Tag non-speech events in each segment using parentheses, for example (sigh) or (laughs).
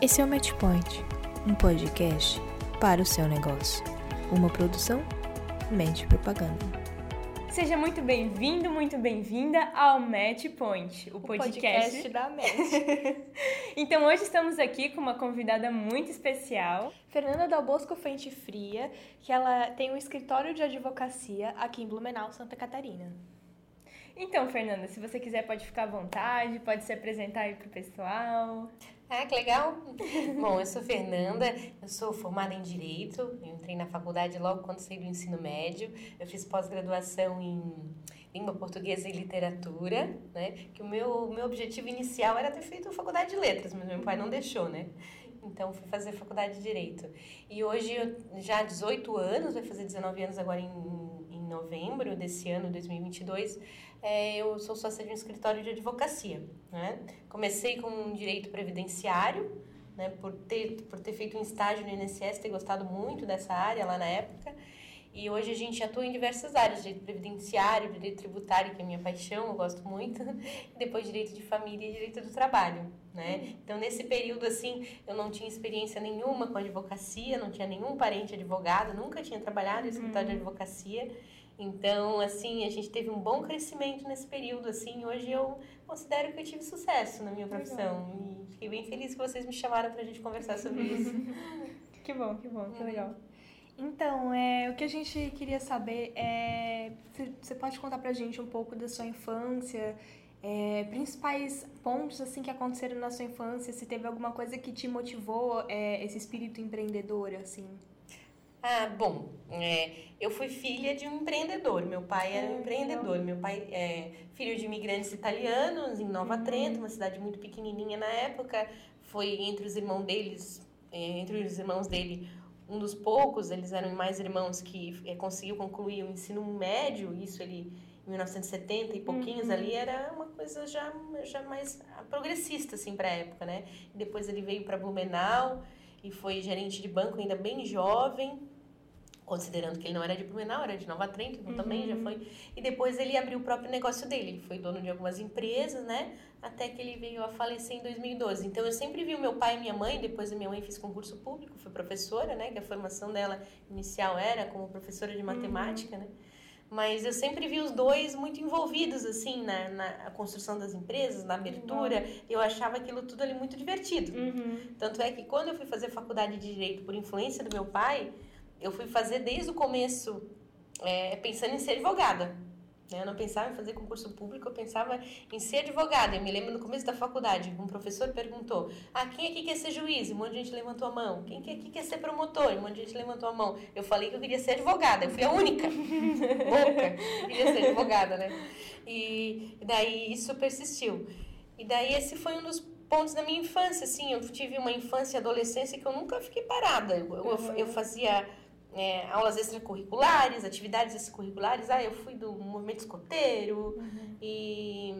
Esse é o Matchpoint, um podcast para o seu negócio. Uma produção Mente Propaganda. Seja muito bem-vindo, muito bem-vinda ao Matchpoint, o, O podcast. podcast da Match. (laughs) então hoje estamos aqui com uma convidada muito especial. Fernanda Dal Bosco Fente Fria, que ela tem um escritório de advocacia aqui em Blumenau, Santa Catarina. Então, Fernanda, se você quiser pode ficar à vontade, pode se apresentar aí pro pessoal. Ah, que legal! (laughs) Bom, eu sou Fernanda, eu sou formada em Direito, entrei na faculdade logo quando saí do ensino médio, eu fiz pós-graduação em Língua Portuguesa e Literatura, né? Que o meu, meu objetivo inicial era ter feito faculdade de Letras, mas meu pai não deixou, né? Então, fui fazer faculdade de Direito. E hoje, eu já há 18 anos, vai fazer 19 anos agora em novembro desse ano, 2022, é, eu sou sócia de um escritório de advocacia. Né? Comecei com direito previdenciário, né, por, ter, por ter feito um estágio no INSS, ter gostado muito dessa área lá na época. E hoje a gente atua em diversas áreas, direito previdenciário, direito tributário, que é minha paixão, eu gosto muito, (laughs) e depois direito de família e direito do trabalho, né? Então, nesse período, assim, eu não tinha experiência nenhuma com advocacia, não tinha nenhum parente advogado, nunca tinha trabalhado em escritório de advocacia. Então, assim, a gente teve um bom crescimento nesse período, assim, hoje eu considero que eu tive sucesso na minha profissão. E fiquei bem feliz que vocês me chamaram pra gente conversar sobre (laughs) isso. Que bom, que bom, que legal. Então, é, o que a gente queria saber é. Você pode contar pra gente um pouco da sua infância, é, principais pontos assim que aconteceram na sua infância, se teve alguma coisa que te motivou é, esse espírito empreendedor, assim. Ah, bom, é, eu fui filha de um empreendedor. Meu pai era um empreendedor. Meu pai é filho de imigrantes italianos em Nova Trento, uma cidade muito pequenininha na época. Foi entre os irmãos deles, é, entre os irmãos dele, um dos poucos. Eles eram mais irmãos que é, conseguiu concluir o ensino médio. Isso ele em 1970 e pouquinhos ali era uma coisa já já mais progressista assim para a época, né? Depois ele veio para Blumenau e foi gerente de banco ainda bem jovem, considerando que ele não era de Blumenau, era de Nova Trento, então também já foi. E depois ele abriu o próprio negócio dele, ele foi dono de algumas empresas, né? Até que ele veio a falecer em 2012. Então eu sempre vi o meu pai e minha mãe, depois a minha mãe fez concurso público, foi professora, né? Que a formação dela inicial era como professora de matemática, né? Mas eu sempre vi os dois muito envolvidos, assim, na, na construção das empresas, na abertura. Eu achava aquilo tudo ali muito divertido. Tanto é que quando eu fui fazer faculdade de Direito por influência do meu pai, eu fui fazer desde o começo é, pensando em ser advogada. né? Eu não pensava em fazer concurso público, eu pensava em ser advogada. Eu me lembro no começo da faculdade, um professor perguntou: Ah, quem aqui quer ser juiz? E um monte de gente levantou a mão. Quem aqui quer ser promotor? E um monte de gente levantou a mão. Eu falei que eu queria ser advogada, eu fui a única. (laughs) Louca, queria ser advogada, né? E daí isso persistiu. E daí esse foi um dos pontos da minha infância, assim, eu tive uma infância e adolescência que eu nunca fiquei parada. Eu, eu, eu fazia é, aulas extracurriculares, atividades extracurriculares. Ah, eu fui do movimento escoteiro e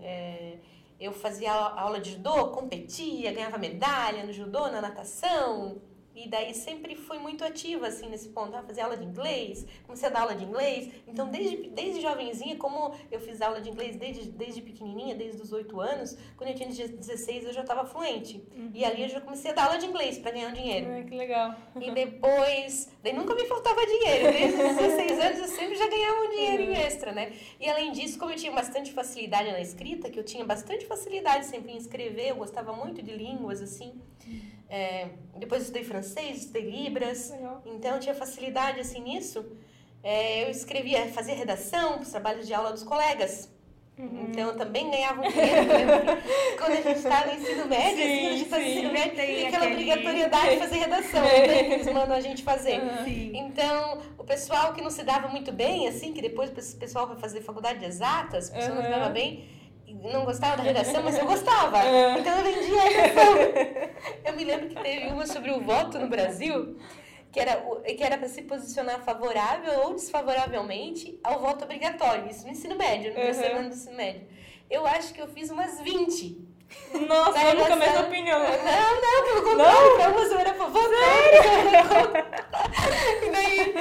é, eu fazia aula de judô, competia, ganhava medalha no judô, na natação. E daí sempre fui muito ativa, assim, nesse ponto. Ah, fazia aula de inglês, comecei a dar aula de inglês. Então, desde, desde jovenzinha, como eu fiz aula de inglês desde, desde pequenininha, desde os 8 anos, quando eu tinha 16 eu já estava fluente. E ali eu já comecei a dar aula de inglês para ganhar um dinheiro. Ah, que legal. E depois, daí nunca me faltava dinheiro. Desde os 16 anos eu sempre já ganhava um dinheirinho extra, né? E além disso, como eu tinha bastante facilidade na escrita, que eu tinha bastante facilidade sempre em escrever, eu gostava muito de línguas, assim. É, depois eu estudei francês, estudei Libras. Legal. Então eu tinha facilidade, assim, nisso. É, eu escrevia, fazia redação, os trabalhos de aula dos colegas. Então eu também ganhava um dinheiro. Que Quando a gente está no ensino médio, Sim, assim, a gente está no ensino médio, Tem tem aquela aquele- obrigatoriedade de fazer redação, que eles mandam a gente fazer. Sim. Então, o pessoal que não se dava muito bem, assim, que depois o pessoal vai fazer faculdade de exatas, o pessoal não se dava bem, e não gostava da redação, mas eu gostava. Aham. (laughs) Então eu vendia a redação. Eu me lembro que teve uma sobre o voto no Brasil, que era que era para se posicionar favorável ou desfavoravelmente ao voto obrigatório. Isso no ensino médio, no terceiro ano do ensino médio. Eu acho que eu fiz umas 20. Nossa, Da eu nunca redação. opinião. Não, não, pelo contrário, pra umas eu era. E daí,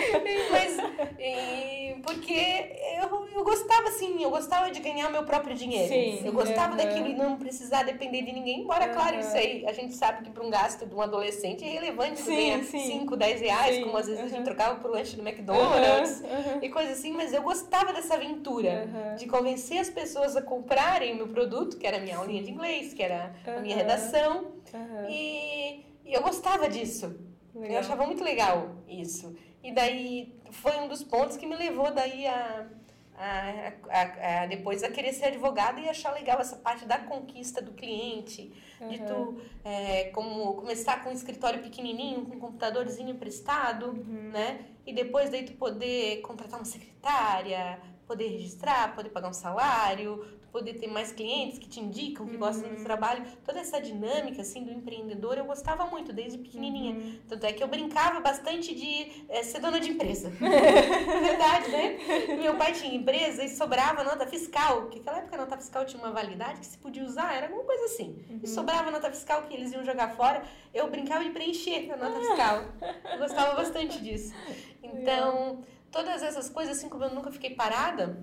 mas, e, porque eu, eu gostava assim, eu gostava de ganhar meu próprio dinheiro. Sim, eu gostava uhum. daquilo e não precisar depender de ninguém. Embora, claro, isso aí a gente sabe que para um gasto de um adolescente é relevante Sim, ganhar sim. 5, 10 reais, Sim, como às vezes a gente trocava por lanche no McDonald's e coisa assim, mas eu gostava dessa aventura de convencer as pessoas a comprarem o meu produto, que era a minha aulinha de inglês, que era a minha Uhum. redação, Uhum. e, e eu gostava disso. Eu Legal. achava muito legal isso. E daí foi um dos pontos que me levou daí a, a, a- a- depois a querer ser advogada e achar legal essa parte da conquista do cliente, de tu é, como começar com um escritório pequenininho, com um computadorzinho emprestado, né? E depois daí tu poder contratar uma secretária, poder registrar, poder pagar um salário, poder ter mais clientes que te indicam, que gostam do trabalho. Toda essa dinâmica, assim, do empreendedor, eu gostava muito, desde pequenininha. Tanto é que eu brincava bastante de eh, ser dona de empresa. (laughs) Verdade, né? Meu pai tinha empresa e sobrava nota fiscal, porque naquela época a nota fiscal tinha uma validade que se podia usar, era alguma coisa assim. E sobrava nota fiscal que eles iam jogar fora, eu brincava de preencher a nota fiscal. Eu gostava bastante disso. (laughs) Então, todas essas coisas, assim como eu nunca fiquei parada,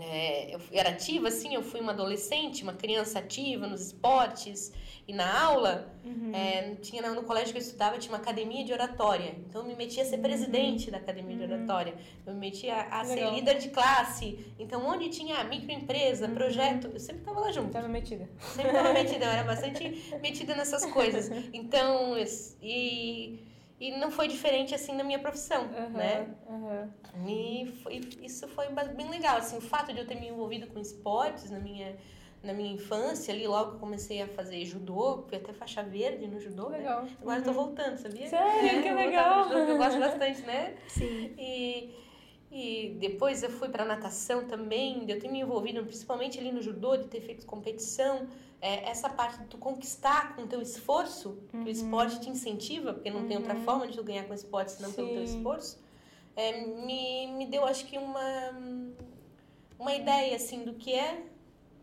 é, eu era ativa, assim, eu fui uma adolescente, uma criança ativa nos esportes e na aula. É, tinha no, no colégio que eu estudava, tinha uma academia de oratória. Então eu me metia a ser presidente da academia de oratória. Eu me metia a ser Legal. líder de classe. Então, onde tinha microempresa, projeto, eu sempre estava lá junto. Tava metida. Sempre estava metida, eu era bastante metida nessas coisas. (laughs) Então, e, e não foi diferente assim na minha profissão, né? Aham. E foi, isso foi bem legal, assim, o fato de eu ter me envolvido com esportes na minha, na minha infância, ali logo que eu comecei a fazer judô, fui até faixa verde no judô, né? Legal. Agora eu tô voltando, sabia? Sério? É, Que legal. judô, eu gosto bastante, né? Sim. E, e depois eu fui para natação também, eu ter me envolvido principalmente ali no judô, de ter feito competição. É, essa parte de tu conquistar com o teu esforço, que o esporte te incentiva, porque não tem outra forma de tu ganhar com o esporte senão pelo teu Sim. esforço, é, me, me deu, acho que, uma, uma ideia, assim, do que é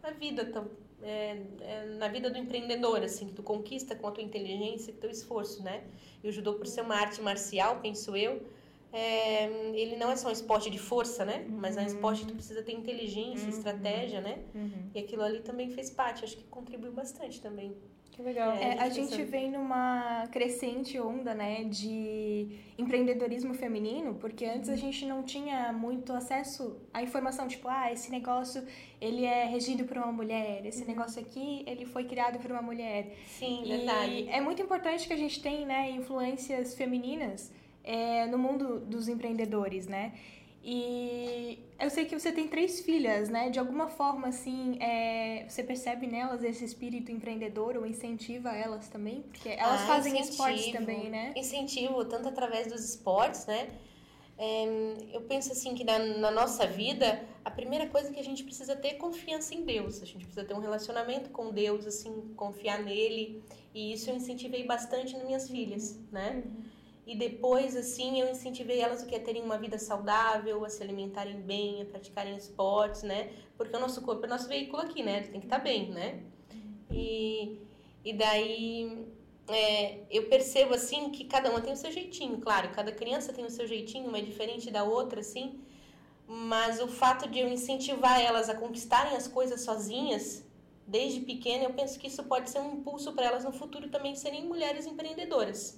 a vida, tão- é, é, na vida do empreendedor, assim, que tu conquista com a tua inteligência e teu esforço, né? E o judô, por ser uma arte marcial, penso eu, é, ele não é só um esporte de força, né? Mas é um esporte que tu precisa ter inteligência, estratégia, né? E aquilo ali também fez parte, acho que contribuiu bastante também. Que legal. É, a gente gente pensando. vem numa crescente onda, né, de empreendedorismo feminino, porque antes a gente não tinha muito acesso à informação, tipo, ah, esse negócio, ele é regido por uma mulher, esse negócio aqui, ele foi criado por uma mulher. Sim, E verdade. é muito importante que a gente tenha, né, influências femininas é, no mundo dos empreendedores, né? E eu sei que você tem três filhas, né? De alguma forma, assim, é, você percebe nelas esse espírito empreendedor ou incentiva elas também? Porque elas Ah, fazem incentivo. esportes também, né? Incentivo, tanto através dos esportes, né? É, eu penso assim que na, na nossa vida, a primeira coisa que a gente precisa ter é confiança em Deus. A gente precisa ter um relacionamento com Deus, assim, confiar nele. E isso eu incentivei bastante nas minhas filhas, né? E depois, assim, eu incentivei elas o que é terem uma vida saudável, a se alimentarem bem, a praticarem esportes, né? Porque o nosso corpo é o nosso veículo aqui, né? Ele tem que estar bem, né? E, e daí é, eu percebo, assim, que cada uma tem o seu jeitinho, claro. Cada criança tem o seu jeitinho, uma é diferente da outra, assim. Mas o fato de eu incentivar elas a conquistarem as coisas sozinhas, desde pequena, eu penso que isso pode ser um impulso para elas no futuro também serem mulheres empreendedoras.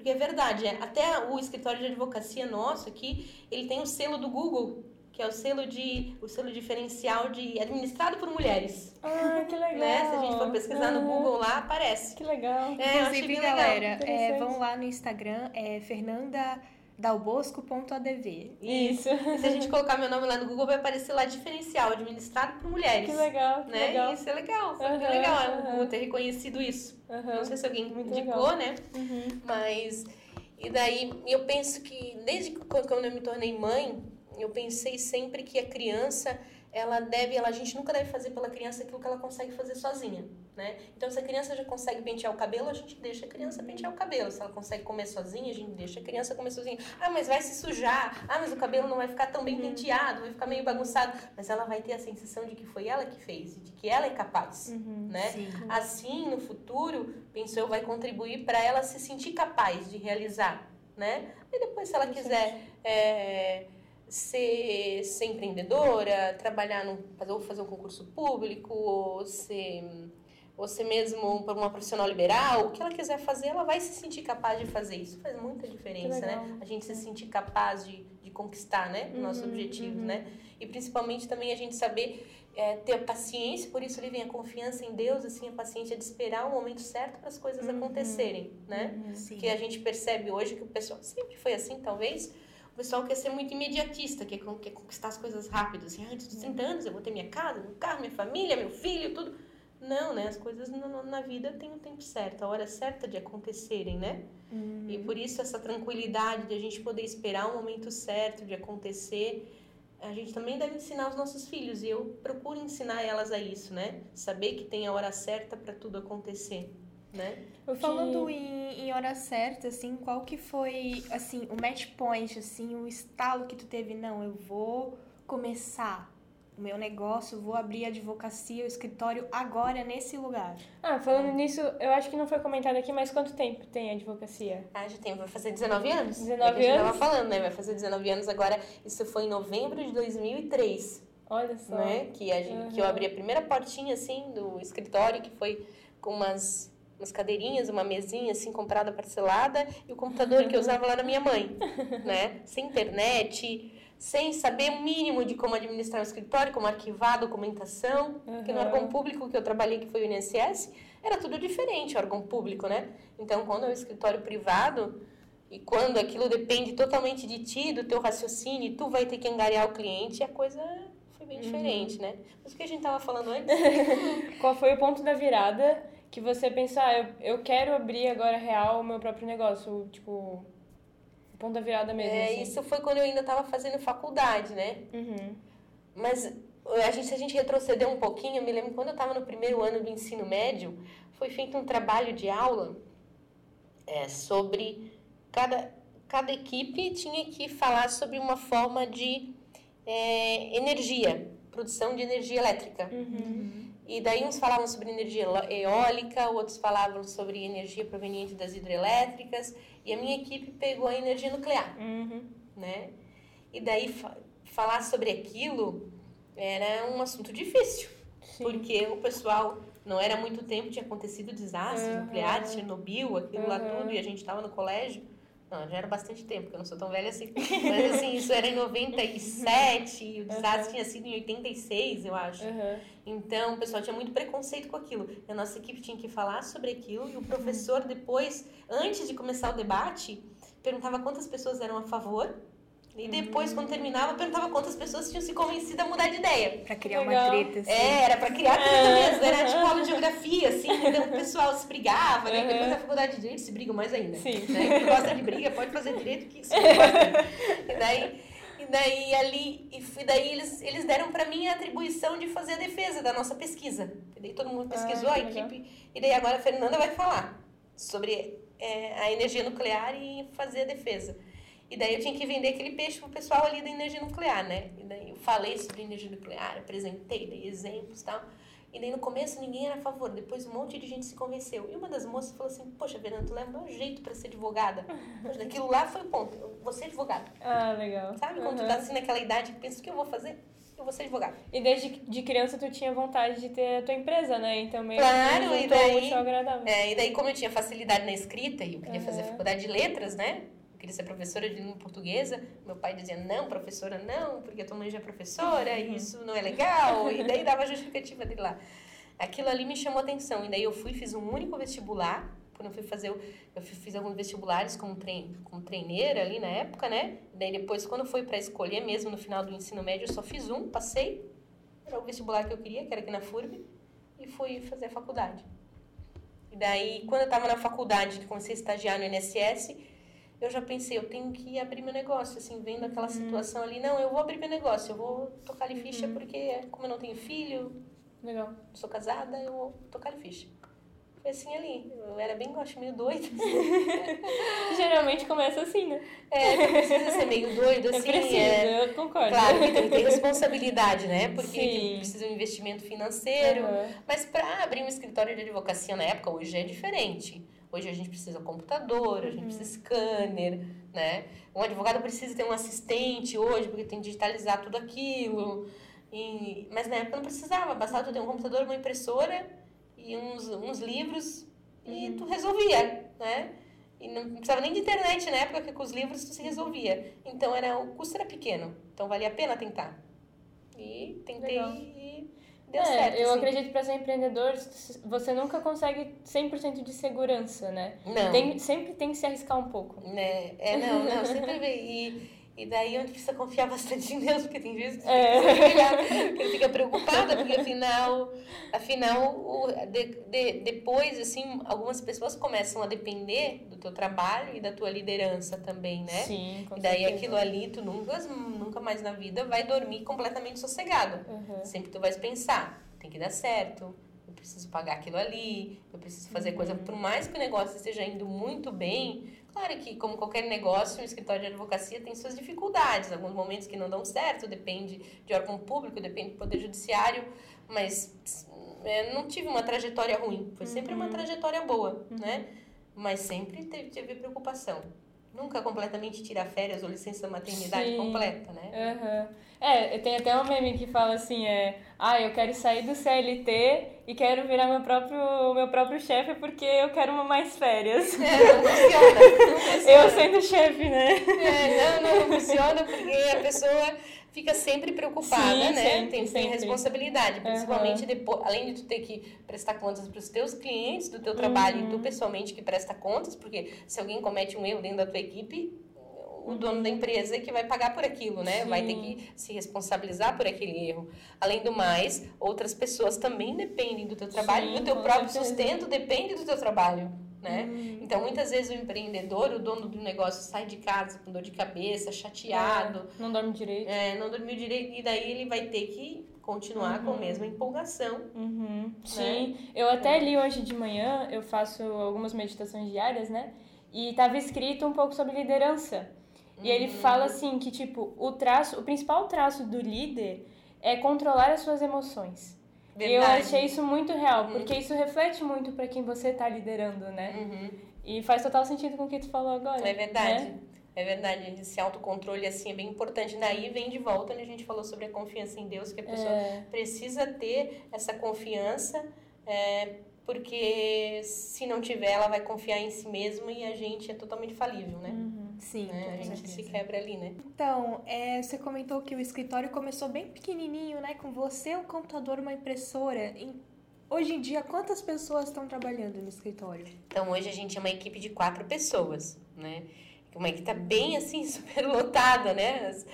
Porque é verdade, é, até o escritório de advocacia nosso aqui, ele tem o selo do Google, que é o selo de o selo diferencial de administrado por mulheres, Ah, que legal. (laughs) né? Se a gente for pesquisar no Aham. Google lá, aparece. Que legal. É, Inclusive, galera, é, vão lá no Instagram, é fernandadalbosco.adv. Isso. E se a gente colocar meu nome lá no Google, vai aparecer lá diferencial, administrado por mulheres. Que legal, que Né? legal. Isso é legal, bem Aham, legal é, o. Google ter reconhecido isso. Aham. Não sei se alguém Muito indicou, legal. né? Uhum. Mas, e daí, eu penso que, desde que quando eu me tornei mãe, eu pensei sempre que a criança, ela deve, ela, a gente nunca deve fazer pela criança aquilo que ela consegue fazer sozinha, né? Então, se a criança já consegue pentear o cabelo, a gente deixa a criança pentear o cabelo. Se ela consegue comer sozinha, a gente deixa a criança comer sozinha. Ah, mas vai se sujar. Ah, mas o cabelo não vai ficar tão bem penteado, vai ficar meio bagunçado. Mas ela vai ter a sensação de que foi ela que fez, de que ela é capaz, né? Sim. Assim, no futuro, penso eu, vai contribuir para ela se sentir capaz de realizar, né? E depois, se ela quiser é, ser, ser empreendedora, trabalhar no fazer, ou fazer um concurso público, ou ser ou mesmo uma profissional liberal, o que ela quiser fazer, ela vai se sentir capaz de fazer. Isso faz muita diferença, né? A gente se sentir capaz de, de conquistar, né? Uhum, Nossos objetivos, uhum. né? E principalmente também a gente saber é, ter paciência, por isso ali vem a confiança em Deus, assim, a paciência de esperar o momento certo para as coisas uhum, acontecerem, né? Uhum, que a gente percebe hoje que o pessoal sempre foi assim, talvez, o pessoal quer ser muito imediatista, quer, quer conquistar as coisas rápido, assim, antes dos 30 anos eu vou ter minha casa, meu carro, minha família, meu filho, tudo. Não, né? As coisas na, na vida têm o um tempo certo, a hora certa de acontecerem, né? Uhum. E por isso essa tranquilidade de a gente poder esperar o momento certo de acontecer, a gente também deve ensinar os nossos filhos. E eu procuro ensinar elas a isso, né? Saber que tem a hora certa para tudo acontecer, né? Falando que... em, em hora certa, assim, qual que foi, assim, o match point, assim, o estalo que tu teve? Não, eu vou começar o meu negócio, vou abrir a advocacia, o escritório agora nesse lugar. Ah, falando nisso, eu acho que não foi comentado aqui, mas quanto tempo tem a advocacia? Ah, já tem, vai fazer 19 anos. 19 é anos? tava falando, né? Vai fazer 19 anos agora. Isso foi em novembro de 2003. Olha só. Né? Que, a gente, uhum. que eu abri a primeira portinha, assim, do escritório, que foi com umas umas cadeirinhas, uma mesinha assim comprada parcelada e o computador que eu usava lá na minha mãe, (laughs) né? Sem internet, sem saber o mínimo de como administrar um escritório, como arquivar a documentação, uhum. porque no órgão público que eu trabalhei, que foi o INSS, era tudo diferente, órgão público, né? Então, quando é um escritório privado, e quando aquilo depende totalmente de ti, do teu raciocínio, tu vai ter que angariar o cliente, a coisa foi bem uhum. diferente, né? Mas o que a gente estava falando antes? (laughs) Qual foi o ponto da virada que você pensou, ah, eu, eu quero abrir agora real o meu próprio negócio, tipo ponto da virada mesmo. É, assim. isso foi quando eu ainda estava fazendo faculdade, né? Uhum. Mas a gente, se a gente retroceder um pouquinho, eu me lembro quando eu estava no primeiro ano do ensino médio, foi feito um trabalho de aula é, sobre cada, cada equipe tinha que falar sobre uma forma de é, energia, produção de energia elétrica. Uhum. E daí uns falavam sobre energia eólica, outros falavam sobre energia proveniente das hidrelétricas, e a minha equipe pegou a energia nuclear, uhum. né? E daí fa falar sobre aquilo era um assunto difícil, Sim. porque o pessoal não era muito tempo tinha acontecido desastres uhum. nucleares, Chernobyl, aquilo uhum. lá tudo, e a gente estava no colégio. Não, já era bastante tempo, porque eu não sou tão velha assim. Mas assim, isso era em 97, e o desastre uhum. tinha sido em 86, eu acho. Uhum. Então, o pessoal tinha muito preconceito com aquilo. E a nossa equipe tinha que falar sobre aquilo, e o professor, depois, antes de começar o debate, perguntava quantas pessoas eram a favor e depois, quando terminava, perguntava quantas pessoas tinham se convencido a mudar de ideia. Pra criar uma treta, assim. É, era pra criar treta é. mesmo. Era tipo aula de geografia, assim. Então o pessoal se brigava, né? Depois da faculdade de direito se brigam mais ainda. Sim. Né? Quem gosta de briga pode fazer direito que isso gosta. E daí, e daí ali, e daí eles, eles deram pra mim a atribuição de fazer a defesa da nossa pesquisa. E daí todo mundo pesquisou, ah, a equipe. Legal. E daí agora a Fernanda vai falar sobre é, a energia nuclear e fazer a defesa. E daí eu tinha que vender aquele peixe pro pessoal ali da energia nuclear, né? E daí eu falei sobre energia nuclear, apresentei, dei exemplos e tal. E daí no começo ninguém era a favor, depois um monte de gente se convenceu. E uma das moças falou assim: Poxa, Fernanda, tu leva um jeito para ser advogada. (laughs) Poxa, aquilo lá foi o ponto, eu vou ser advogada. Ah, legal. Sabe quando uhum. tu tá assim naquela idade pensa: O que eu vou fazer? Eu vou ser advogada. E desde de criança tu tinha vontade de ter a tua empresa, né? Então meio claro, que e daí, agradável. É, e daí como eu tinha facilidade na escrita e eu queria uhum. fazer faculdade de letras, né? Queria ser professora de língua portuguesa. Meu pai dizia, não, professora, não, porque a tua mãe já é professora e isso não é legal. E daí dava a justificativa dele lá. Aquilo ali me chamou atenção. E daí eu fui, fiz um único vestibular. Quando eu fui fazer, eu fiz alguns vestibulares como, trein, como treineira ali na época, né? E daí depois, quando foi para escolher mesmo no final do ensino médio, eu só fiz um, passei. Era o vestibular que eu queria, que era aqui na FURB. E fui fazer a faculdade. E daí, quando eu estava na faculdade, que comecei a estagiar no INSS, eu já pensei, eu tenho que abrir meu negócio, assim, vendo aquela uhum. situação ali. Não, eu vou abrir meu negócio, eu vou tocar ali ficha, uhum. porque como eu não tenho filho, Legal. sou casada, eu vou tocar ali ficha. Foi assim ali. Eu era bem, acho, meio doida. (laughs) Geralmente começa assim, né? É, precisa ser meio doido, assim. É preciso, é... eu concordo. Claro que tem que ter responsabilidade, né? Porque Sim. precisa de um investimento financeiro. Uhum. Mas para abrir um escritório de advocacia na época, hoje é diferente. Hoje a gente precisa computador, a gente precisa scanner, né? Um advogado precisa ter um assistente hoje, porque tem que digitalizar tudo aquilo. E, mas na época não precisava, bastava tu ter um computador, uma impressora e uns, uns livros e tu resolvia, né? E não precisava nem de internet na época, que com os livros tu se resolvia. Então era, o custo era pequeno, então valia a pena tentar. E tentei Legal. Deu é, certo. eu assim. acredito que para ser empreendedor, você nunca consegue 100% de segurança, né? Não. Tem, sempre tem que se arriscar um pouco. Né? É, não, não, sempre (laughs) vem. E, e daí gente precisa confiar bastante em Deus, porque tem vezes que É. que ele fica preocupada, porque afinal, afinal o, de, de, depois, assim, algumas pessoas começam a depender do teu trabalho e da tua liderança também, né? Sim, com E daí certeza. aquilo ali, tu nunca, nunca mais na vida vai dormir completamente sossegado. Uhum. Sempre tu vais pensar, tem que dar certo, eu preciso pagar aquilo ali, eu preciso fazer coisa. Por mais que o negócio esteja indo muito bem, claro que, como qualquer negócio, um escritório de advocacia tem suas dificuldades, alguns momentos que não dão certo, depende de órgão público, depende do poder judiciário, mas é, não tive uma trajetória ruim, foi sempre uma trajetória boa, né? Mas sempre teve, teve preocupação. Nunca completamente tirar férias ou licença maternidade Sim. completa, né? Aham. É, tem até um meme que fala assim, é... Ah, eu quero sair do CLT e quero virar meu próprio, meu próprio chefe porque eu quero uma mais férias. É, não funciona. Não funciona. Eu sendo chefe, né? É, não, não, funciona porque a pessoa fica sempre preocupada, Sim, né? sempre, tem, tem sempre. responsabilidade, principalmente depois, além de tu ter que prestar contas para os teus clientes do teu trabalho e Uhum. tu pessoalmente que presta contas, porque se alguém comete um erro dentro da tua equipe, o dono da empresa é que vai pagar por aquilo, né? Vai ter Sim. que se responsabilizar por aquele erro. Além do mais, outras pessoas também dependem do teu trabalho Sim, e o teu próprio certeza. sustento depende do teu trabalho, né? Então, muitas vezes o empreendedor, o dono do negócio, sai de casa com dor de cabeça, chateado, É, não dorme direito. é, não dormiu direito, e daí ele vai ter que continuar com a mesma empolgação. Uhum, sim. Eu até li hoje de manhã, eu faço algumas meditações diárias, né? E tava escrito um pouco sobre liderança. E ele Uhum. fala assim que tipo, o traço, o principal traço do líder é controlar as suas emoções. E eu Verdade. achei isso muito real, porque isso reflete muito para quem você tá liderando, né? Uhum. E faz total sentido com o que tu falou agora. É verdade. né? É verdade, esse autocontrole assim é bem importante. Daí vem de volta onde a gente falou sobre a confiança em Deus, que a pessoa É, precisa ter essa confiança, é, porque se não tiver, ela vai confiar em si mesma e a gente é totalmente falível, né? uhum. Sim, Né? A gente se certeza. quebra ali, né? Então, é, você comentou que o escritório começou bem pequenininho, né? Com você, um computador, uma impressora. Em- Hoje em dia, quantas pessoas estão trabalhando no escritório? Então hoje a gente é uma equipe de quatro pessoas, né? Uma equipe tá bem assim, (laughs) super lotada, né? As-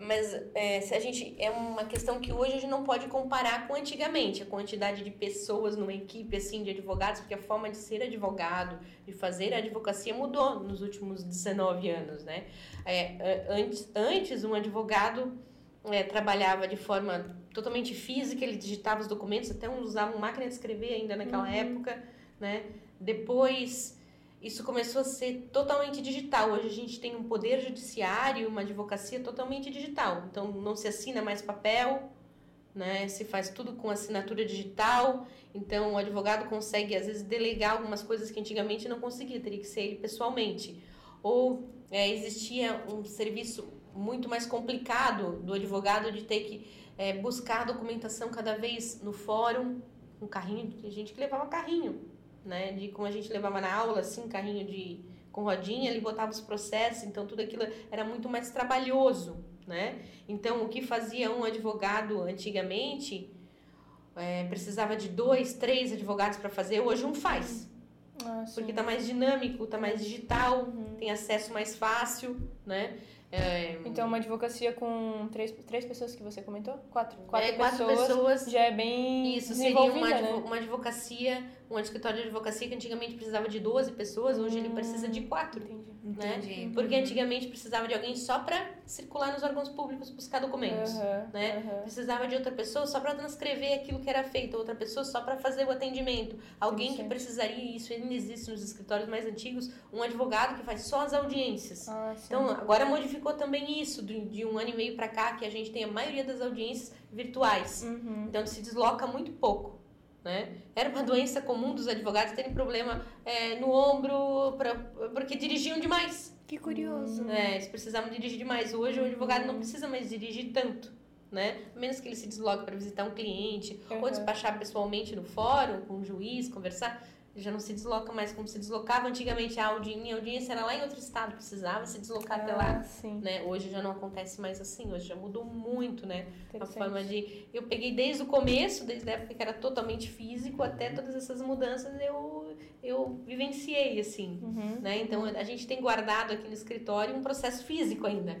Mas é, se a gente é uma questão que hoje a gente não pode comparar com antigamente, a quantidade de pessoas numa equipe assim de advogados, porque a forma de ser advogado, de fazer a advocacia mudou nos últimos 19 anos, né? É, é, antes, antes um advogado é, trabalhava de forma totalmente física, ele digitava os documentos, até uns usavam máquina de escrever ainda naquela época, né? Depois, isso começou a ser totalmente digital. Hoje a gente tem um poder judiciário, uma advocacia totalmente digital. Então, não se assina mais papel, né? Se faz tudo com assinatura digital. Então, o advogado consegue, às vezes, delegar algumas coisas que antigamente não conseguia, teria que ser ele pessoalmente. Ou é, existia um serviço muito mais complicado do advogado de ter que é, buscar documentação cada vez no fórum, um carrinho, tinha gente que levava carrinho, né? De como a gente levava na aula, assim, carrinho de com rodinha, ele botava os processos, então tudo aquilo era muito mais trabalhoso, né? Então o que fazia um advogado antigamente é, precisava de dois, três advogados para fazer, hoje um faz, Ah, porque tá mais dinâmico, tá mais digital, tem acesso mais fácil, né? É, Então, uma advocacia com três, três pessoas que você comentou? Quatro. Quatro, é, quatro pessoas, pessoas já é bem Isso seria uma, né? uma advocacia, um escritório de advocacia que antigamente precisava de 12 pessoas, hoje ele precisa de quatro. Entendi. Né? Entendi. Porque antigamente precisava de alguém só para circular nos órgãos públicos buscar documentos. Aham, né? aham. Precisava de outra pessoa só para transcrever aquilo que era feito, outra pessoa só para fazer o atendimento. Alguém que precisaria, isso ainda existe nos escritórios mais antigos, um advogado que faz só as audiências. Ah. Então, agora modificou também isso, de, de um ano e meio para cá, que a gente tem a maioria das audiências virtuais. Uhum. Então se desloca muito pouco, Né? Era uma doença comum dos advogados terem problema é, no ombro pra, porque dirigiam demais. Que curioso. É, eles precisavam dirigir demais. Hoje o advogado não precisa mais dirigir tanto. Né? A menos que ele se desloque para visitar um cliente ou Uhum. despachar pessoalmente no fórum com o juiz, conversar. Já não se desloca mais como se deslocava antigamente. A audi- a audiência era lá em outro estado, precisava se deslocar até lá. Ah, sim. Né? Hoje já não acontece mais assim, hoje já mudou muito, né? A forma de. Eu peguei desde o começo, desde a época que era totalmente físico, até todas essas mudanças eu, eu vivenciei, assim. Uhum. Né? Então a gente tem guardado aqui no escritório um processo físico ainda.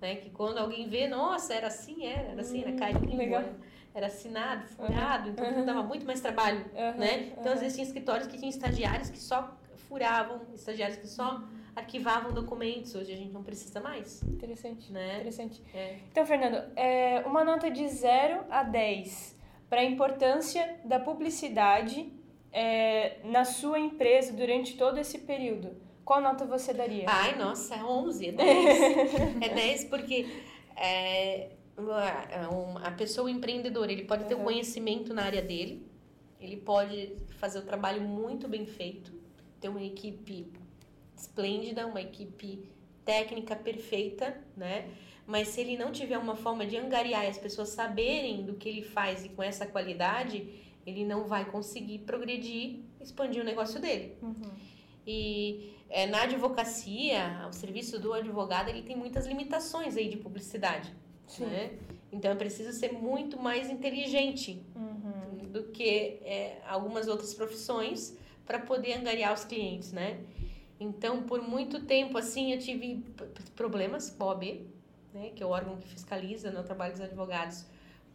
Né? Que quando alguém vê, nossa, era assim, era, era assim, era Hum, carinho, legal. era, era assinado, furado, então tudo dava muito mais trabalho. Aham, Né? Então, às vezes, tinha escritórios que tinham estagiários que só furavam, estagiários que só arquivavam documentos. Hoje a gente não precisa mais. Interessante. Né? Interessante. É. Então, Fernando, é, uma nota de 0 a 10 para a importância da publicidade é, na sua empresa durante todo esse período. Qual nota você daria? Ai, nossa, é 11, é 10. (laughs) é 10 porque é, a- um- a pessoa empreendedora, ele pode ter o Uhum. conhecimento na área dele, ele pode fazer o trabalho muito bem feito, ter uma equipe esplêndida, uma equipe técnica perfeita, né? Mas se ele não tiver uma forma de angariar e as pessoas saberem do que ele faz e com essa qualidade, ele não vai conseguir progredir, expandir o negócio dele. Uhum. E é, na advocacia, o serviço do advogado ele tem muitas limitações aí de publicidade, Sim. né? Então é preciso ser muito mais inteligente Uhum. do que é, algumas outras profissões para poder angariar os clientes, né? Então, por muito tempo, assim, eu tive problemas com a OAB, né? Que é o órgão que fiscaliza no trabalho dos advogados,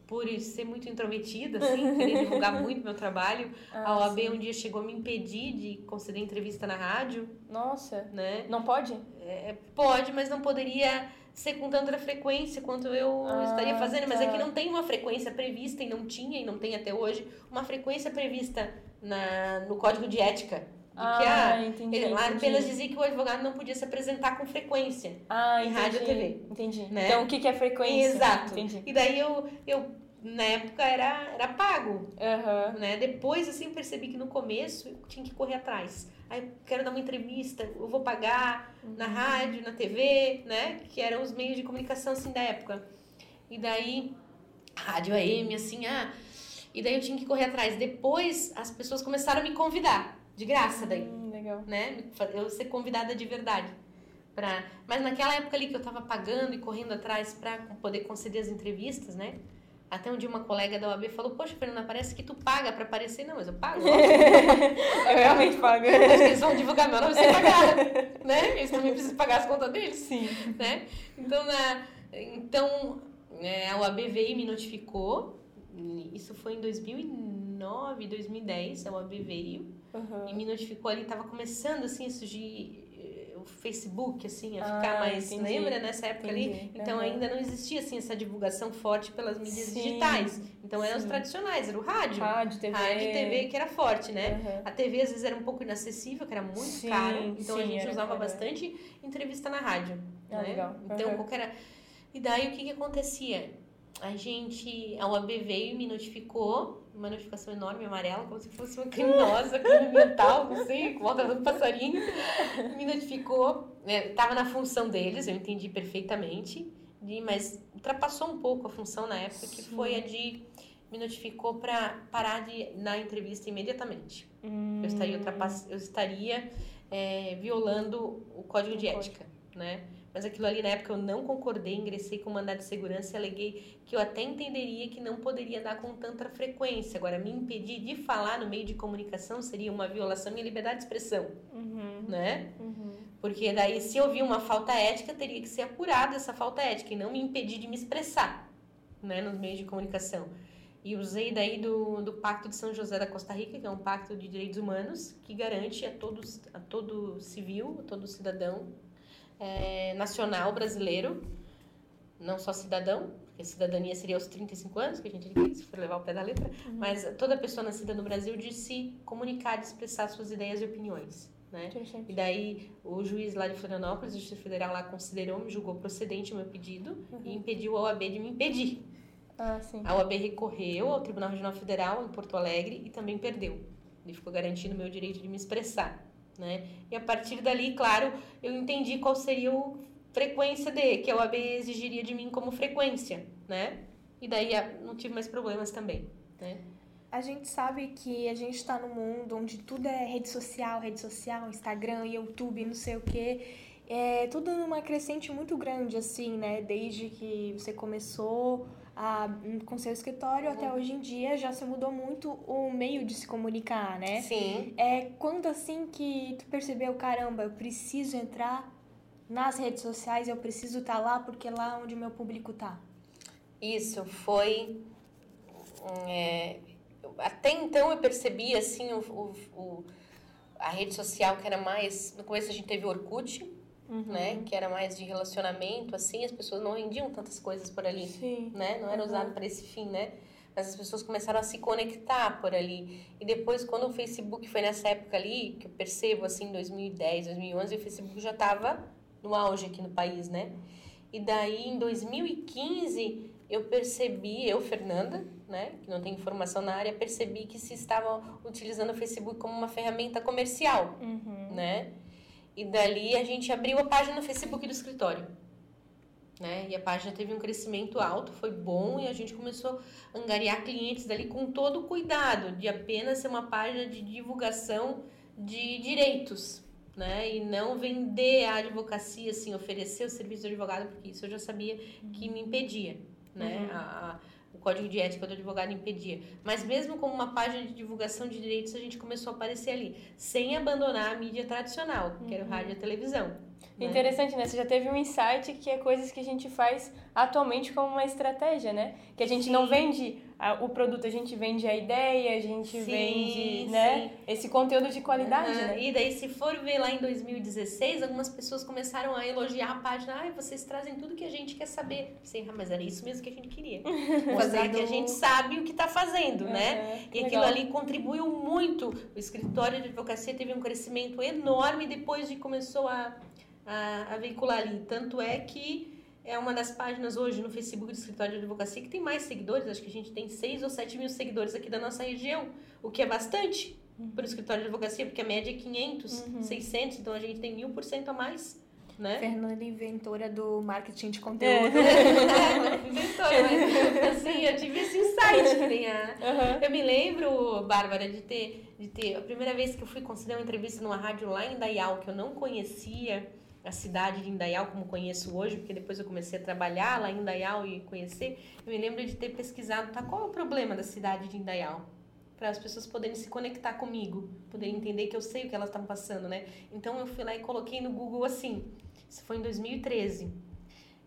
por ser muito intrometida, assim, (laughs) querer divulgar muito meu trabalho. a Ah, OAB sim. um dia chegou a me impedir de conceder entrevista na rádio, Nossa, né? não pode? É, pode, mas não poderia ser com tanta frequência quanto eu Ah, estaria fazendo. Mas é tá. que não tem uma frequência prevista, e não tinha, e não tem até hoje, uma frequência prevista na, no código de ética. De que, Ah, ah, entendi. ele lá entendi. apenas dizia que o advogado não podia se apresentar com frequência. Ah, em entendi. rádio e TV, Entendi. né? Então, o que que é frequência? Exato. Entendi. E daí eu, eu na época, era, era pago. Aham. Né? Depois, assim, percebi que no começo eu tinha que correr atrás. Aí, quero dar uma entrevista, eu vou pagar na Uhum. rádio, na TV, né? Que eram os meios de comunicação, assim, da época. E daí, rádio AM, assim, ah... E daí eu tinha que correr atrás. Depois, as pessoas começaram a me convidar, de graça daí, Hum, legal. né? Eu ser convidada de verdade. Pra... Mas naquela época ali que eu tava pagando e correndo atrás pra poder conceder as entrevistas, né? Até um dia uma colega da OAB falou, poxa, Fernanda, parece que tu paga pra aparecer. Não, mas eu pago. (laughs) Eu realmente pago. Acho eles vão divulgar meu nome sem pagar, né? Eles também precisam pagar as contas deles, Sim. né? Então, na, então é, a OAB veio e me notificou. Isso foi em 2009, 2010, a OAB veio Uhum. e me notificou ali. Tava começando, assim, a surgir eh, o Facebook, assim, a Ah, ficar mais... entendi. Lembra nessa época ali? Entendi. Então Aham. ainda não existia, assim, essa divulgação forte pelas mídias Sim, digitais. Então eram os sim. tradicionais, era o rádio. Rádio, TV. Rádio e TV que era forte, né? Aham. A TV às vezes era um pouco inacessível, que era muito Sim, caro. Então a gente usava caro, é. bastante entrevista na rádio. Ah, né? legal. Então, Aham. qualquer. E daí o que, que acontecia? A gente. A UAB veio e me notificou, uma notificação enorme, amarela, como se fosse uma criminosa, (laughs) crime mental, não sei, com volta do passarinho. Me notificou. É, tava na função deles, eu entendi perfeitamente. mas ultrapassou um pouco a função na época, que Sim. foi a de. Me notificou para parar de na entrevista imediatamente. Hum, Eu estaria, ultrapass... eu estaria é, violando o código de ética, né? Mas aquilo ali na época eu não concordei, ingressei com mandado de segurança e aleguei que eu até entenderia que não poderia dar com tanta frequência. Agora, me impedir de falar no meio de comunicação seria uma violação à minha liberdade de expressão, Uhum. né? Uhum. Porque daí, se eu vi uma falta ética, teria que ser apurada essa falta ética e não me impedir de me expressar, né, nos meios de comunicação. E usei daí do, do Pacto de São José da Costa Rica, que é um pacto de direitos humanos que garante a todos, a todo civil, a todo cidadão eh, nacional brasileiro, não só cidadão, porque cidadania seria aos 35 anos, que a gente diz, se for levar o pé da letra, mas toda pessoa nascida no Brasil de se comunicar, de expressar suas ideias e opiniões, né? E daí o juiz lá de Florianópolis, o Justiça Federal lá considerou, me julgou procedente o meu pedido e impediu a OAB de me impedir. Ah. A OAB recorreu ao Tribunal Regional Federal em Porto Alegre e também perdeu. Ele ficou garantindo o meu direito de me expressar, né? E a partir dali, claro, eu entendi qual seria a frequência de, que a OAB exigiria de mim como frequência, né? E daí ah, não tive mais problemas também, né? A gente sabe que a gente está num mundo onde tudo é rede social, rede social, Instagram, YouTube, não sei o quê. É tudo numa crescente muito grande, assim, né? Desde que você começou a, com seu escritório Uhum. até hoje em dia, já se mudou muito o meio de se comunicar, né? Sim. É quando assim que tu percebeu, caramba, eu preciso entrar nas redes sociais, eu preciso estar lá porque é lá onde o meu público tá. Isso foi. é, até então eu percebi assim o, o- o- a rede social que era mais. No começo a gente teve o Orkut, né? Que era mais de relacionamento, assim, as pessoas não vendiam tantas coisas por ali. Sim. né? Não era Uhum. usado para esse fim, né? Mas as pessoas começaram a se conectar por ali. E depois, quando o Facebook foi nessa época ali, que eu percebo, assim, 2010, 2011, o Facebook já estava no auge aqui no país, né? E daí, em 2015, eu percebi, eu, Fernanda, né, que não tem informação na área, percebi que se estava utilizando o Facebook como uma ferramenta comercial, Uhum. né? E dali a gente abriu a página no Facebook do escritório. Né? E a página teve um crescimento alto, foi bom e a gente começou a angariar clientes dali com todo o cuidado de apenas ser uma página de divulgação de direitos, né? E não vender a advocacia, assim, oferecer o serviço do advogado, porque isso eu já sabia que me impedia, né? A- a- o código de ética do advogado impedia. Mas mesmo como uma página de divulgação de direitos, a gente começou a aparecer ali, sem abandonar a mídia tradicional, que era o rádio e a televisão. né? Interessante, né? Você já teve um insight que é coisas que a gente faz atualmente como uma estratégia, né? Que a gente não vende a- o produto, a gente vende a ideia, a gente Sim, vende, né? Esse conteúdo de qualidade, Aham. né? E daí, se for ver lá em 2016, algumas pessoas começaram a elogiar a página. Ai, vocês trazem tudo que a gente quer saber. Sim, ah, mas era isso mesmo que a gente queria. (laughs) Mostrar que a gente sabe o que está fazendo, né? Aham, que E aquilo legal. ali contribuiu muito. O escritório de advocacia teve um crescimento enorme depois de começou a, a, a veicular ali. Tanto é que é uma das páginas hoje no Facebook do escritório de advocacia que tem mais seguidores. Acho que a gente tem 6 ou 7 mil seguidores aqui da nossa região, o que é bastante para o escritório de advocacia, porque a média é 500, 600, então a gente tem mil por cento a mais. Né? Fernanda inventora do marketing de conteúdo. É, (laughs) inventora, mas assim, eu tive esse insight que nem a, Aham. eu me lembro, Bárbara, de ter, de ter. A primeira vez que eu fui conceder uma entrevista numa rádio lá em Indaial, que eu não conhecia a cidade de Indaial como conheço hoje, porque depois eu comecei a trabalhar lá em Indaial e conhecer. Eu me lembro de ter pesquisado, tá? Qual é o problema da cidade de Indaial? Para as pessoas poderem se conectar comigo, poderem entender que eu sei o que elas estão passando, né? Então eu fui lá e coloquei no Google assim. Isso foi em 2013.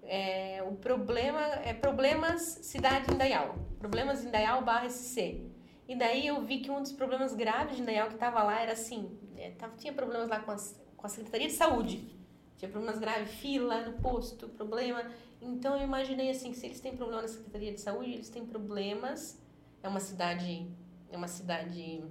É, o problema é problemas cidade de Indaial. Problemas em Indaial barra SC. E daí eu vi que um dos problemas graves de Indaial que estava lá era assim, é, tava, tinha problemas lá com, as, com a Secretaria de Saúde. Tinha problemas graves, fila no posto, problema. Então eu imaginei assim, que se eles têm problema na Secretaria de Saúde, eles têm problemas. É uma cidade, é uma cidade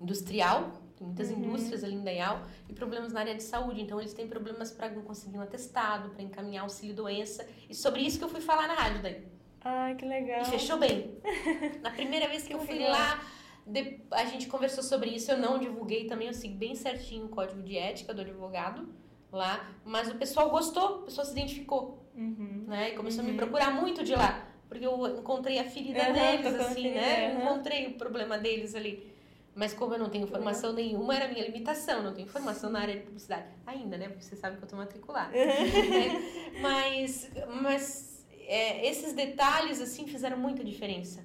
industrial, tem muitas indústrias ali em Indaial e problemas na área de saúde. Então eles têm problemas para conseguir um atestado, para encaminhar auxílio doença. E sobre isso que eu fui falar na rádio daí. Ai, que legal. E fechou bem. (laughs) Na primeira vez que eu fui legal. lá, de- a gente conversou sobre isso. Eu não divulguei também, eu segui bem certinho o código de ética do advogado lá. Mas o pessoal gostou, o pessoal se identificou, Uhum. né? E começou a me procurar muito de lá. Porque eu encontrei a ferida Aham, deles, assim, né? aham. Encontrei o problema deles ali. Mas como eu não tenho formação nenhuma, era a minha limitação. Não tenho formação na área de publicidade. Ainda, né? Porque você sabe que eu tô matriculada. né? Mas, mas é, esses detalhes, assim, fizeram muita diferença.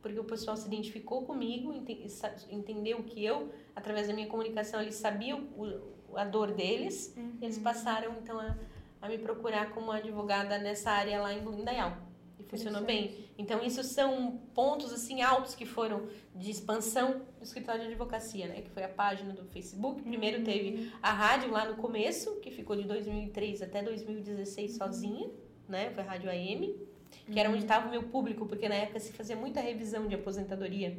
Porque o pessoal se identificou comigo, ente- entendeu que eu, através da minha comunicação, eles sabiam o, a dor deles. Eles passaram, então, a, a me procurar como advogada nessa área lá em Indaial. E funcionou bem. Então, isso são pontos, assim, altos que foram de expansão do escritório de advocacia, né? Que foi a página do Facebook. Primeiro teve a rádio lá no começo, que ficou de 2003 até 2016 sozinha, né? Foi a Rádio AM, que era onde estava o meu público, porque na época se fazia muita revisão de aposentadoria,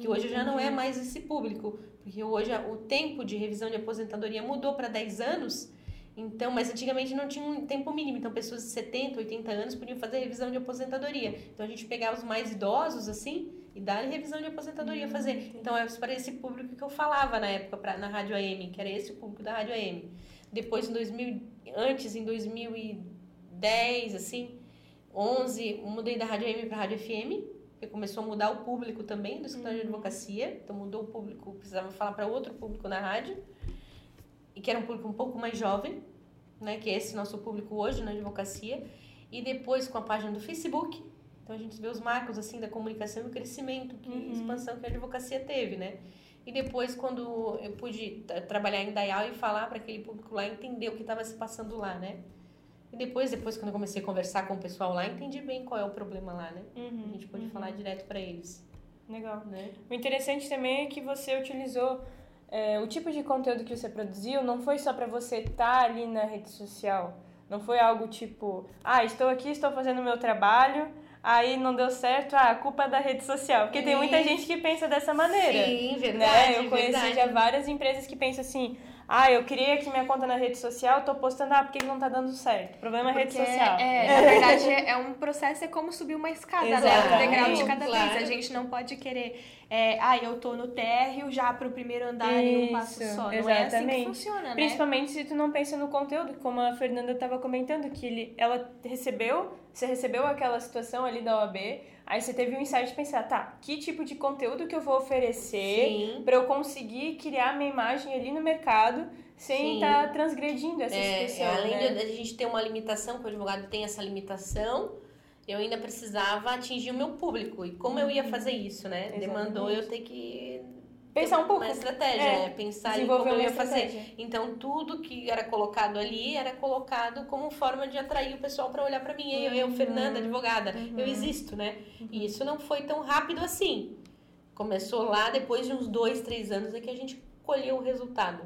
que hoje já não é mais esse público, porque hoje o tempo de revisão de aposentadoria mudou para 10 anos, Então, mas antigamente não tinha um tempo mínimo, então pessoas de 70, 80 anos podiam fazer revisão de aposentadoria. Então a gente pegava os mais idosos assim e dar revisão de aposentadoria Hum, fazer. Então é para esse público que eu falava na época pra, na Rádio AM, que era esse o público da Rádio AM. Depois em 2000, antes em 2010, assim, 11, mudei da Rádio AM para Rádio FM, porque começou a mudar o público também do escritório de advocacia, então mudou o público, precisava falar para outro público na rádio, e que era um público um pouco mais jovem, né, que é esse nosso público hoje na advocacia, e depois com a página do Facebook, então a gente vê os marcos assim da comunicação e o crescimento, que Uhum. expansão que a advocacia teve, né? E depois quando eu pude tra- trabalhar em Dayal e falar para aquele público lá entender o que estava se passando lá, né? E depois, depois quando eu comecei a conversar com o pessoal lá, entendi bem qual é o problema lá, né? A Uhum. gente pôde falar direto para eles, Legal. né? O interessante também é que você utilizou é, o tipo de conteúdo que você produziu não foi só para você estar ali na rede social. Não foi algo tipo, ah, estou aqui, estou fazendo o meu trabalho, aí não deu certo, ah, a culpa é da rede social. Porque tem muita gente que pensa dessa maneira. Sim, verdade, né? Eu conheci verdade. já várias empresas que pensam assim, ah, eu criei aqui minha conta na rede social, tô postando, ah, por que que não tá dando certo? O problema é a rede Porque, social. É, na (laughs) verdade, é um processo, é como subir uma escada, né? Um Exatamente, degrau de cada claro. vez. A gente não pode querer, é, ah, eu tô no térreo já pro primeiro andar em um passo Isso, só. Não é assim que exatamente. funciona, né? Principalmente se tu não pensa no conteúdo, como a Fernanda estava comentando, que ele, ela recebeu, você recebeu aquela situação ali da OAB, aí você teve um insight de pensar, tá, que tipo de conteúdo que eu vou oferecer para eu conseguir criar minha imagem ali no mercado sem estar transgredindo essa É, situação, é, além né? de a gente ter uma limitação, que o advogado tem essa limitação, eu ainda precisava atingir o meu público. E como eu ia fazer isso, né? Exatamente. Demandou eu ter que Pensar um pouco. uma estratégia, É, né? pensar em como eu ia fazer. Então tudo que era colocado ali era colocado como forma de atrair o pessoal para olhar para mim. Eu, eu, Fernanda, advogada, eu existo, né? E isso não foi tão rápido assim. Começou lá depois de uns dois, três anos é que a gente colheu o resultado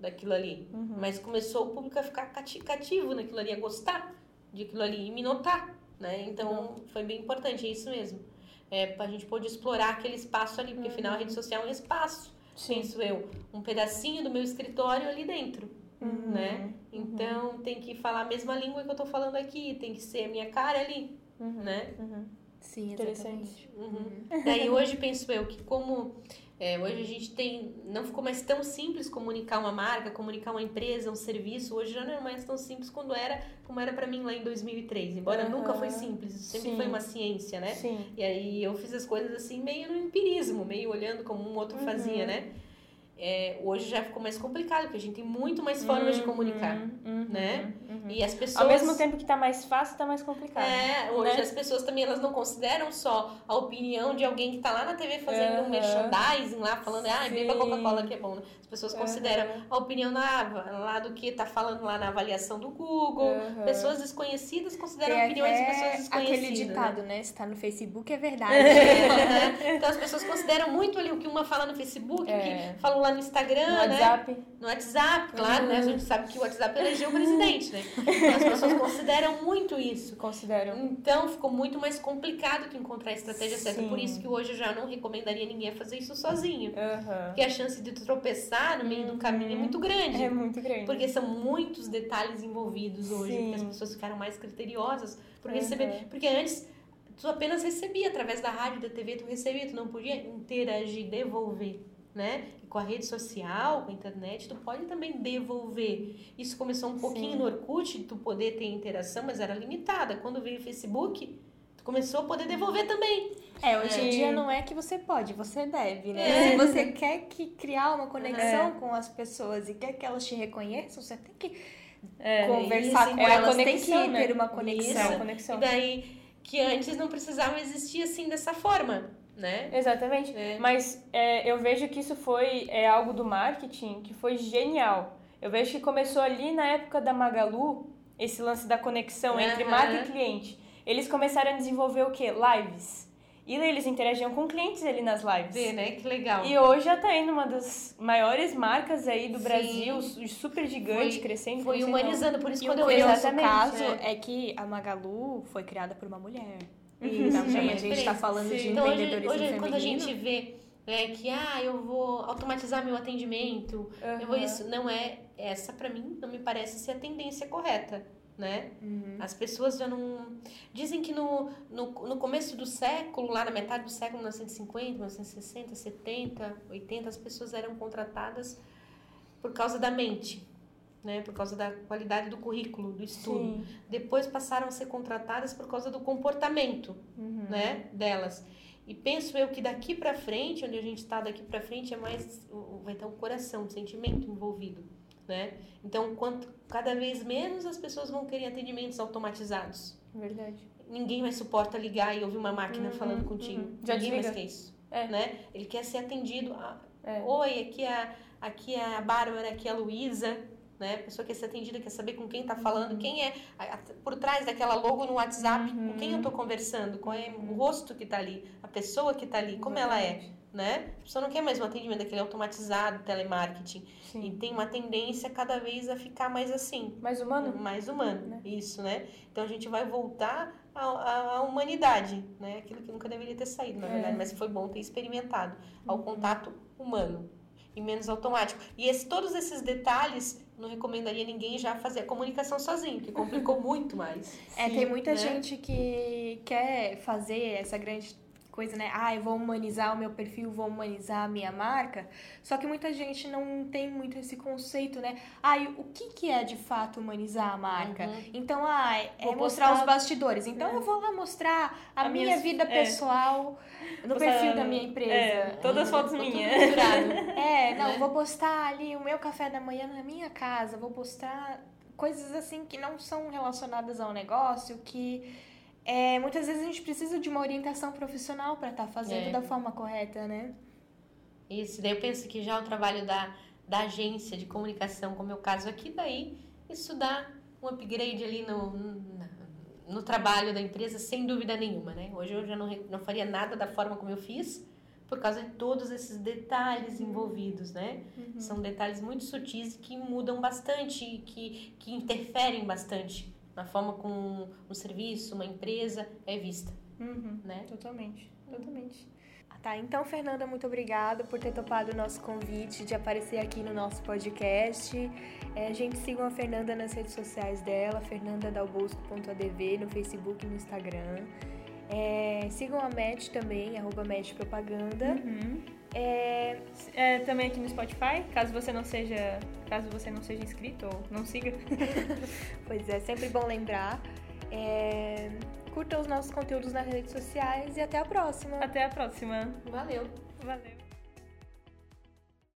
daquilo ali. Mas começou o público a ficar cati- cativo naquilo ali, a gostar de aquilo ali e me notar, né? Então foi bem importante, é isso mesmo. É, pra gente poder explorar aquele espaço ali, porque afinal a rede social é um espaço Sim. penso eu, um pedacinho do meu escritório ali dentro, Uhum. né? Então tem que falar a mesma língua que eu tô falando aqui, tem que ser a minha cara ali, né? Uhum. Sim, Interessante. Uhum. Daí hoje penso eu que como é, hoje a gente tem, não ficou mais tão simples comunicar uma marca, comunicar uma empresa, um serviço, hoje já não é mais tão simples quando era, como era pra mim lá em 2003, embora Aham. nunca foi simples, sempre Sim. foi uma ciência, né? Sim. E aí eu fiz as coisas assim meio no empirismo, meio olhando como um outro fazia, né? É, hoje já ficou mais complicado, porque a gente tem muito mais formas de comunicar, Uhum. né? Uhum. E as pessoas... Ao mesmo tempo que tá mais fácil, tá mais complicado. É, hoje né? as pessoas também elas não consideram só a opinião de alguém que tá lá na TV fazendo um Aham. merchandising lá, falando, ah, beba. Coca-Cola que é bom. né? As pessoas Aham. consideram a opinião na, lá do que tá falando lá na avaliação do Google. Pessoas desconhecidas consideram Tem opiniões de pessoas desconhecidas. aquele né? ditado, né? Se tá no Facebook é verdade. É, então as pessoas consideram muito ali o que uma fala no Facebook, É. o que falou lá no Instagram, No né? WhatsApp. No WhatsApp, claro, né? A gente sabe que o WhatsApp elegeu o presidente, né? Então as pessoas consideram muito isso. Consideram. Então ficou muito mais complicado tu encontrar a estratégia certa. Sim. Por isso que hoje eu já não recomendaria ninguém fazer isso sozinho. Aham. Porque a chance de tu tropeçar no meio do caminho é muito grande. É muito grande. Porque são muitos detalhes envolvidos hoje, Sim. que as pessoas ficaram mais criteriosas por Uhum. receber. Porque antes tu apenas recebia através da rádio, da TV, tu recebia, tu não podia interagir, devolver, né? E com a rede social, com a internet, tu pode também devolver. Isso começou um pouquinho Sim. no Orkut, tu poder ter interação, mas era limitada. Quando veio o Facebook, tu começou a poder devolver também. É, hoje em É. dia não é que você pode, você deve, né? É. Se você quer que criar uma conexão com as pessoas e quer que elas te reconheçam, você tem que É, conversar isso, com é a elas, tem conexão, que né? ter uma conexão. é conexão. E daí que antes não precisava existir assim dessa forma, né? Exatamente. É. Mas é, eu vejo que isso foi é, algo do marketing que foi genial. Eu vejo que começou ali na época da Magalu, esse lance da conexão entre Aham. marca e cliente. Eles começaram a desenvolver o quê? Lives. E eles interagiam com clientes ali nas lives. Vê, né? Que legal. E hoje já tá indo uma das maiores marcas aí do Sim. Brasil, su- super gigante, Foi- crescendo. Foi humanizando, por isso E quando o eu curioso Exatamente, caso né? é que a Magalu foi criada por uma mulher. Uhum. E também a gente tá falando sim. de Então hoje, empreendedorismo hoje feminino. quando a gente vê né? Que, ah, eu vou automatizar meu atendimento, eu vou Aham. isso. Não é, essa pra mim não me parece ser a tendência correta, né? Uhum. As pessoas já não... Dizem que no, no, no começo do século, lá na metade do século 1950, 1960, 70, 80, as pessoas eram contratadas por causa da mente, né? Por causa da qualidade do currículo, do estudo. Sim. Depois passaram a ser contratadas por causa do comportamento, Uhum. né, delas. E penso eu que daqui pra frente, onde a gente está daqui pra frente, é mais vai estar o coração, o sentimento envolvido, né? Então, quanto cada vez menos as pessoas vão querer atendimentos automatizados. Verdade. Ninguém mais suporta ligar e ouvir uma máquina Uhum, falando contigo. uhum. Já Ninguém mais desliga. quer isso, É. né? Ele quer ser atendido. a- É. Oi, aqui é, aqui é a Bárbara, aqui é a Luísa, né? A pessoa quer ser atendida, quer saber com quem tá falando, quem é a- a- por trás daquela logo no WhatsApp, com quem eu tô conversando, qual é o rosto que tá ali, a pessoa que tá ali, como ela é, né? A pessoa não quer mais um atendimento daquele automatizado, telemarketing. E Sim. tem uma tendência cada vez a ficar mais assim, Mais humano? mais humano, Né? isso, né? Então a gente vai voltar à, à- à humanidade, né? Aquilo que nunca deveria ter saído, na É. verdade, mas foi bom ter experimentado, ao Uhum. contato humano e menos automático. E esse, todos esses detalhes, não recomendaria ninguém já fazer a comunicação sozinho, que complicou (laughs) muito mais. É, tem muita né? gente que quer fazer essa grande coisa, né? Ah, eu vou humanizar o meu perfil, vou humanizar a minha marca. Só que muita gente não tem muito esse conceito, né? Ah, o que, que é de fato humanizar a marca? Uhum. Então, ah, é Vou mostrar postar- os bastidores. Então, É. eu vou lá mostrar a, A minha vida é. pessoal no Postar- perfil da minha empresa. É, todas as fotos Tô tudo minhas. (laughs) É, não, vou postar ali o meu café da manhã na minha casa, vou postar coisas assim que não são relacionadas ao negócio, que é, muitas vezes a gente precisa de uma orientação profissional para estar fazendo É. da forma correta, né? Isso, daí eu penso que já o trabalho da, da agência de comunicação, como é o caso aqui, daí isso dá um upgrade ali no, no, no trabalho da empresa, sem dúvida nenhuma, né? Hoje eu já não, não faria nada da forma como eu fiz, por causa de todos esses detalhes envolvidos, né? São detalhes muito sutis que mudam bastante, que, que interferem bastante na forma como um serviço, uma empresa é vista, Uhum, né? totalmente, totalmente. Ah, Tá, então, Fernanda, muito obrigada por ter topado o nosso convite de aparecer aqui no nosso podcast. É, gente, sigam a Fernanda nas redes sociais dela, fernandadalbosco.adv, no Facebook e no Instagram. É, sigam a Match também, arroba Match Propaganda. Uhum. É, É, também aqui no Spotify, caso você não seja, caso você não seja inscrito ou não siga. (laughs) pois é, sempre bom lembrar. É, curtam os nossos conteúdos nas redes sociais e até a próxima. Até a próxima. Valeu! Valeu.